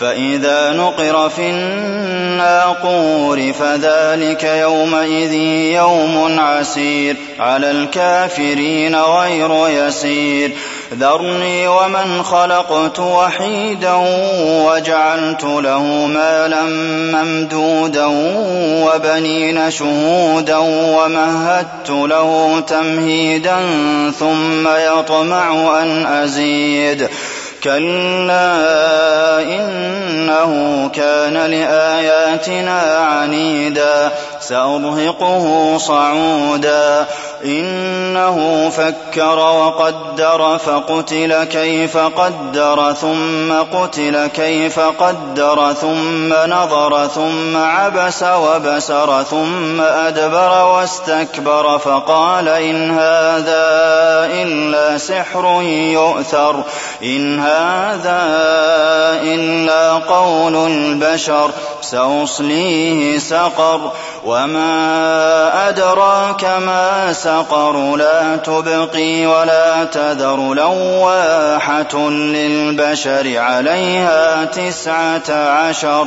فإذا نقر في الناقور فذلك يومئذ يوم عسير. على الكافرين غير يسير. ذرني ومن خلقت وحيدا وجعلت له مالا ممدودا وبنين شهودا ومهدت له تمهيدا ثم يطمع أن أزيد. كلا إنه كان لآياتنا عنيدا سأرهقه صعودا. إنه فكر وقدر فقتل كيف قدر ثم قتل كيف قدر ثم نظر ثم عبس وبسر ثم أدبر واستكبر فقال إن هذا إلا سحر يؤثر إن هذا إلا قول البشر سأصليه سقر. وما أدراك ما سقر لا تبقي ولا تذر لواحة للبشر عليها تسعة عشر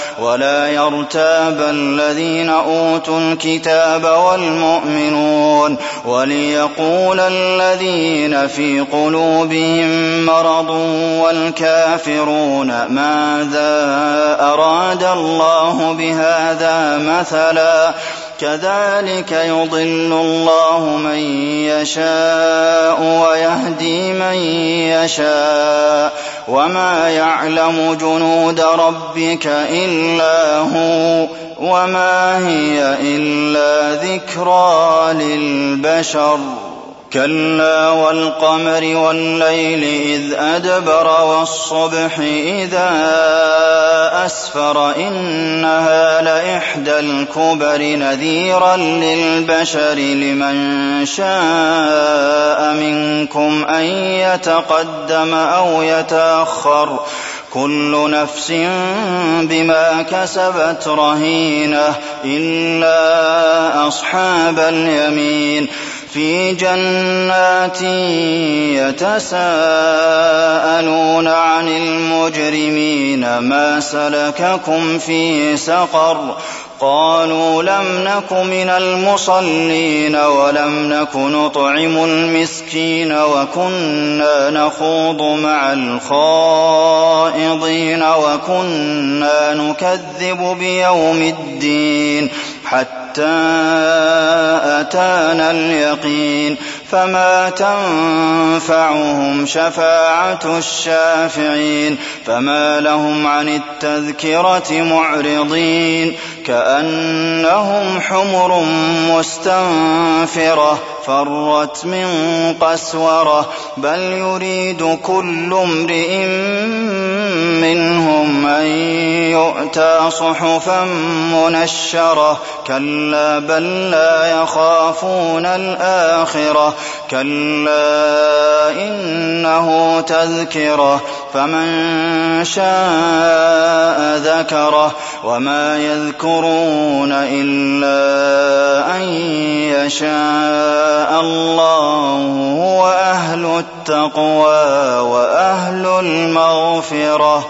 ولا يرتاب الذين أوتوا الكتاب والمؤمنون وليقول الذين في قلوبهم مرض والكافرون ماذا أراد الله بهذا مثلا كذلك يضل الله من يشاء ويهدي من يشاء وما يعلم جنود ربك إلا هو وما هي إلا ذكرى للبشر كلا والقمر والليل إذ أدبر والصبح إذا أسفر إنها لإحدى الكبر نذيرا للبشر لمن شاء منكم أن يتقدم أو يتأخر كل نفس بما كسبت رهينة إلا أصحاب اليمين في جنات يتساءلون عن المجرمين ما سلككم في سقر قالوا لم نك من المصلين ولم نك نطعم المسكين وكنا نخوض مع الخائضين وكنا نكذب بيوم الدين حتى أتانا اليقين فما تنفعهم شفاعة الشافعين فما لهم عن التذكرة معرضين كأنهم حمر مستنفرة فرت من قسورة بل يريد كل امرئ منهم أن يؤتى صحفا منشرة. كلا بل لا يخافون الآخرة. كلا إنه تذكرة فمن شاء ذكره وما يذكرون إلا أن يشاء الله هو أهل التقوى وأهل المغفرة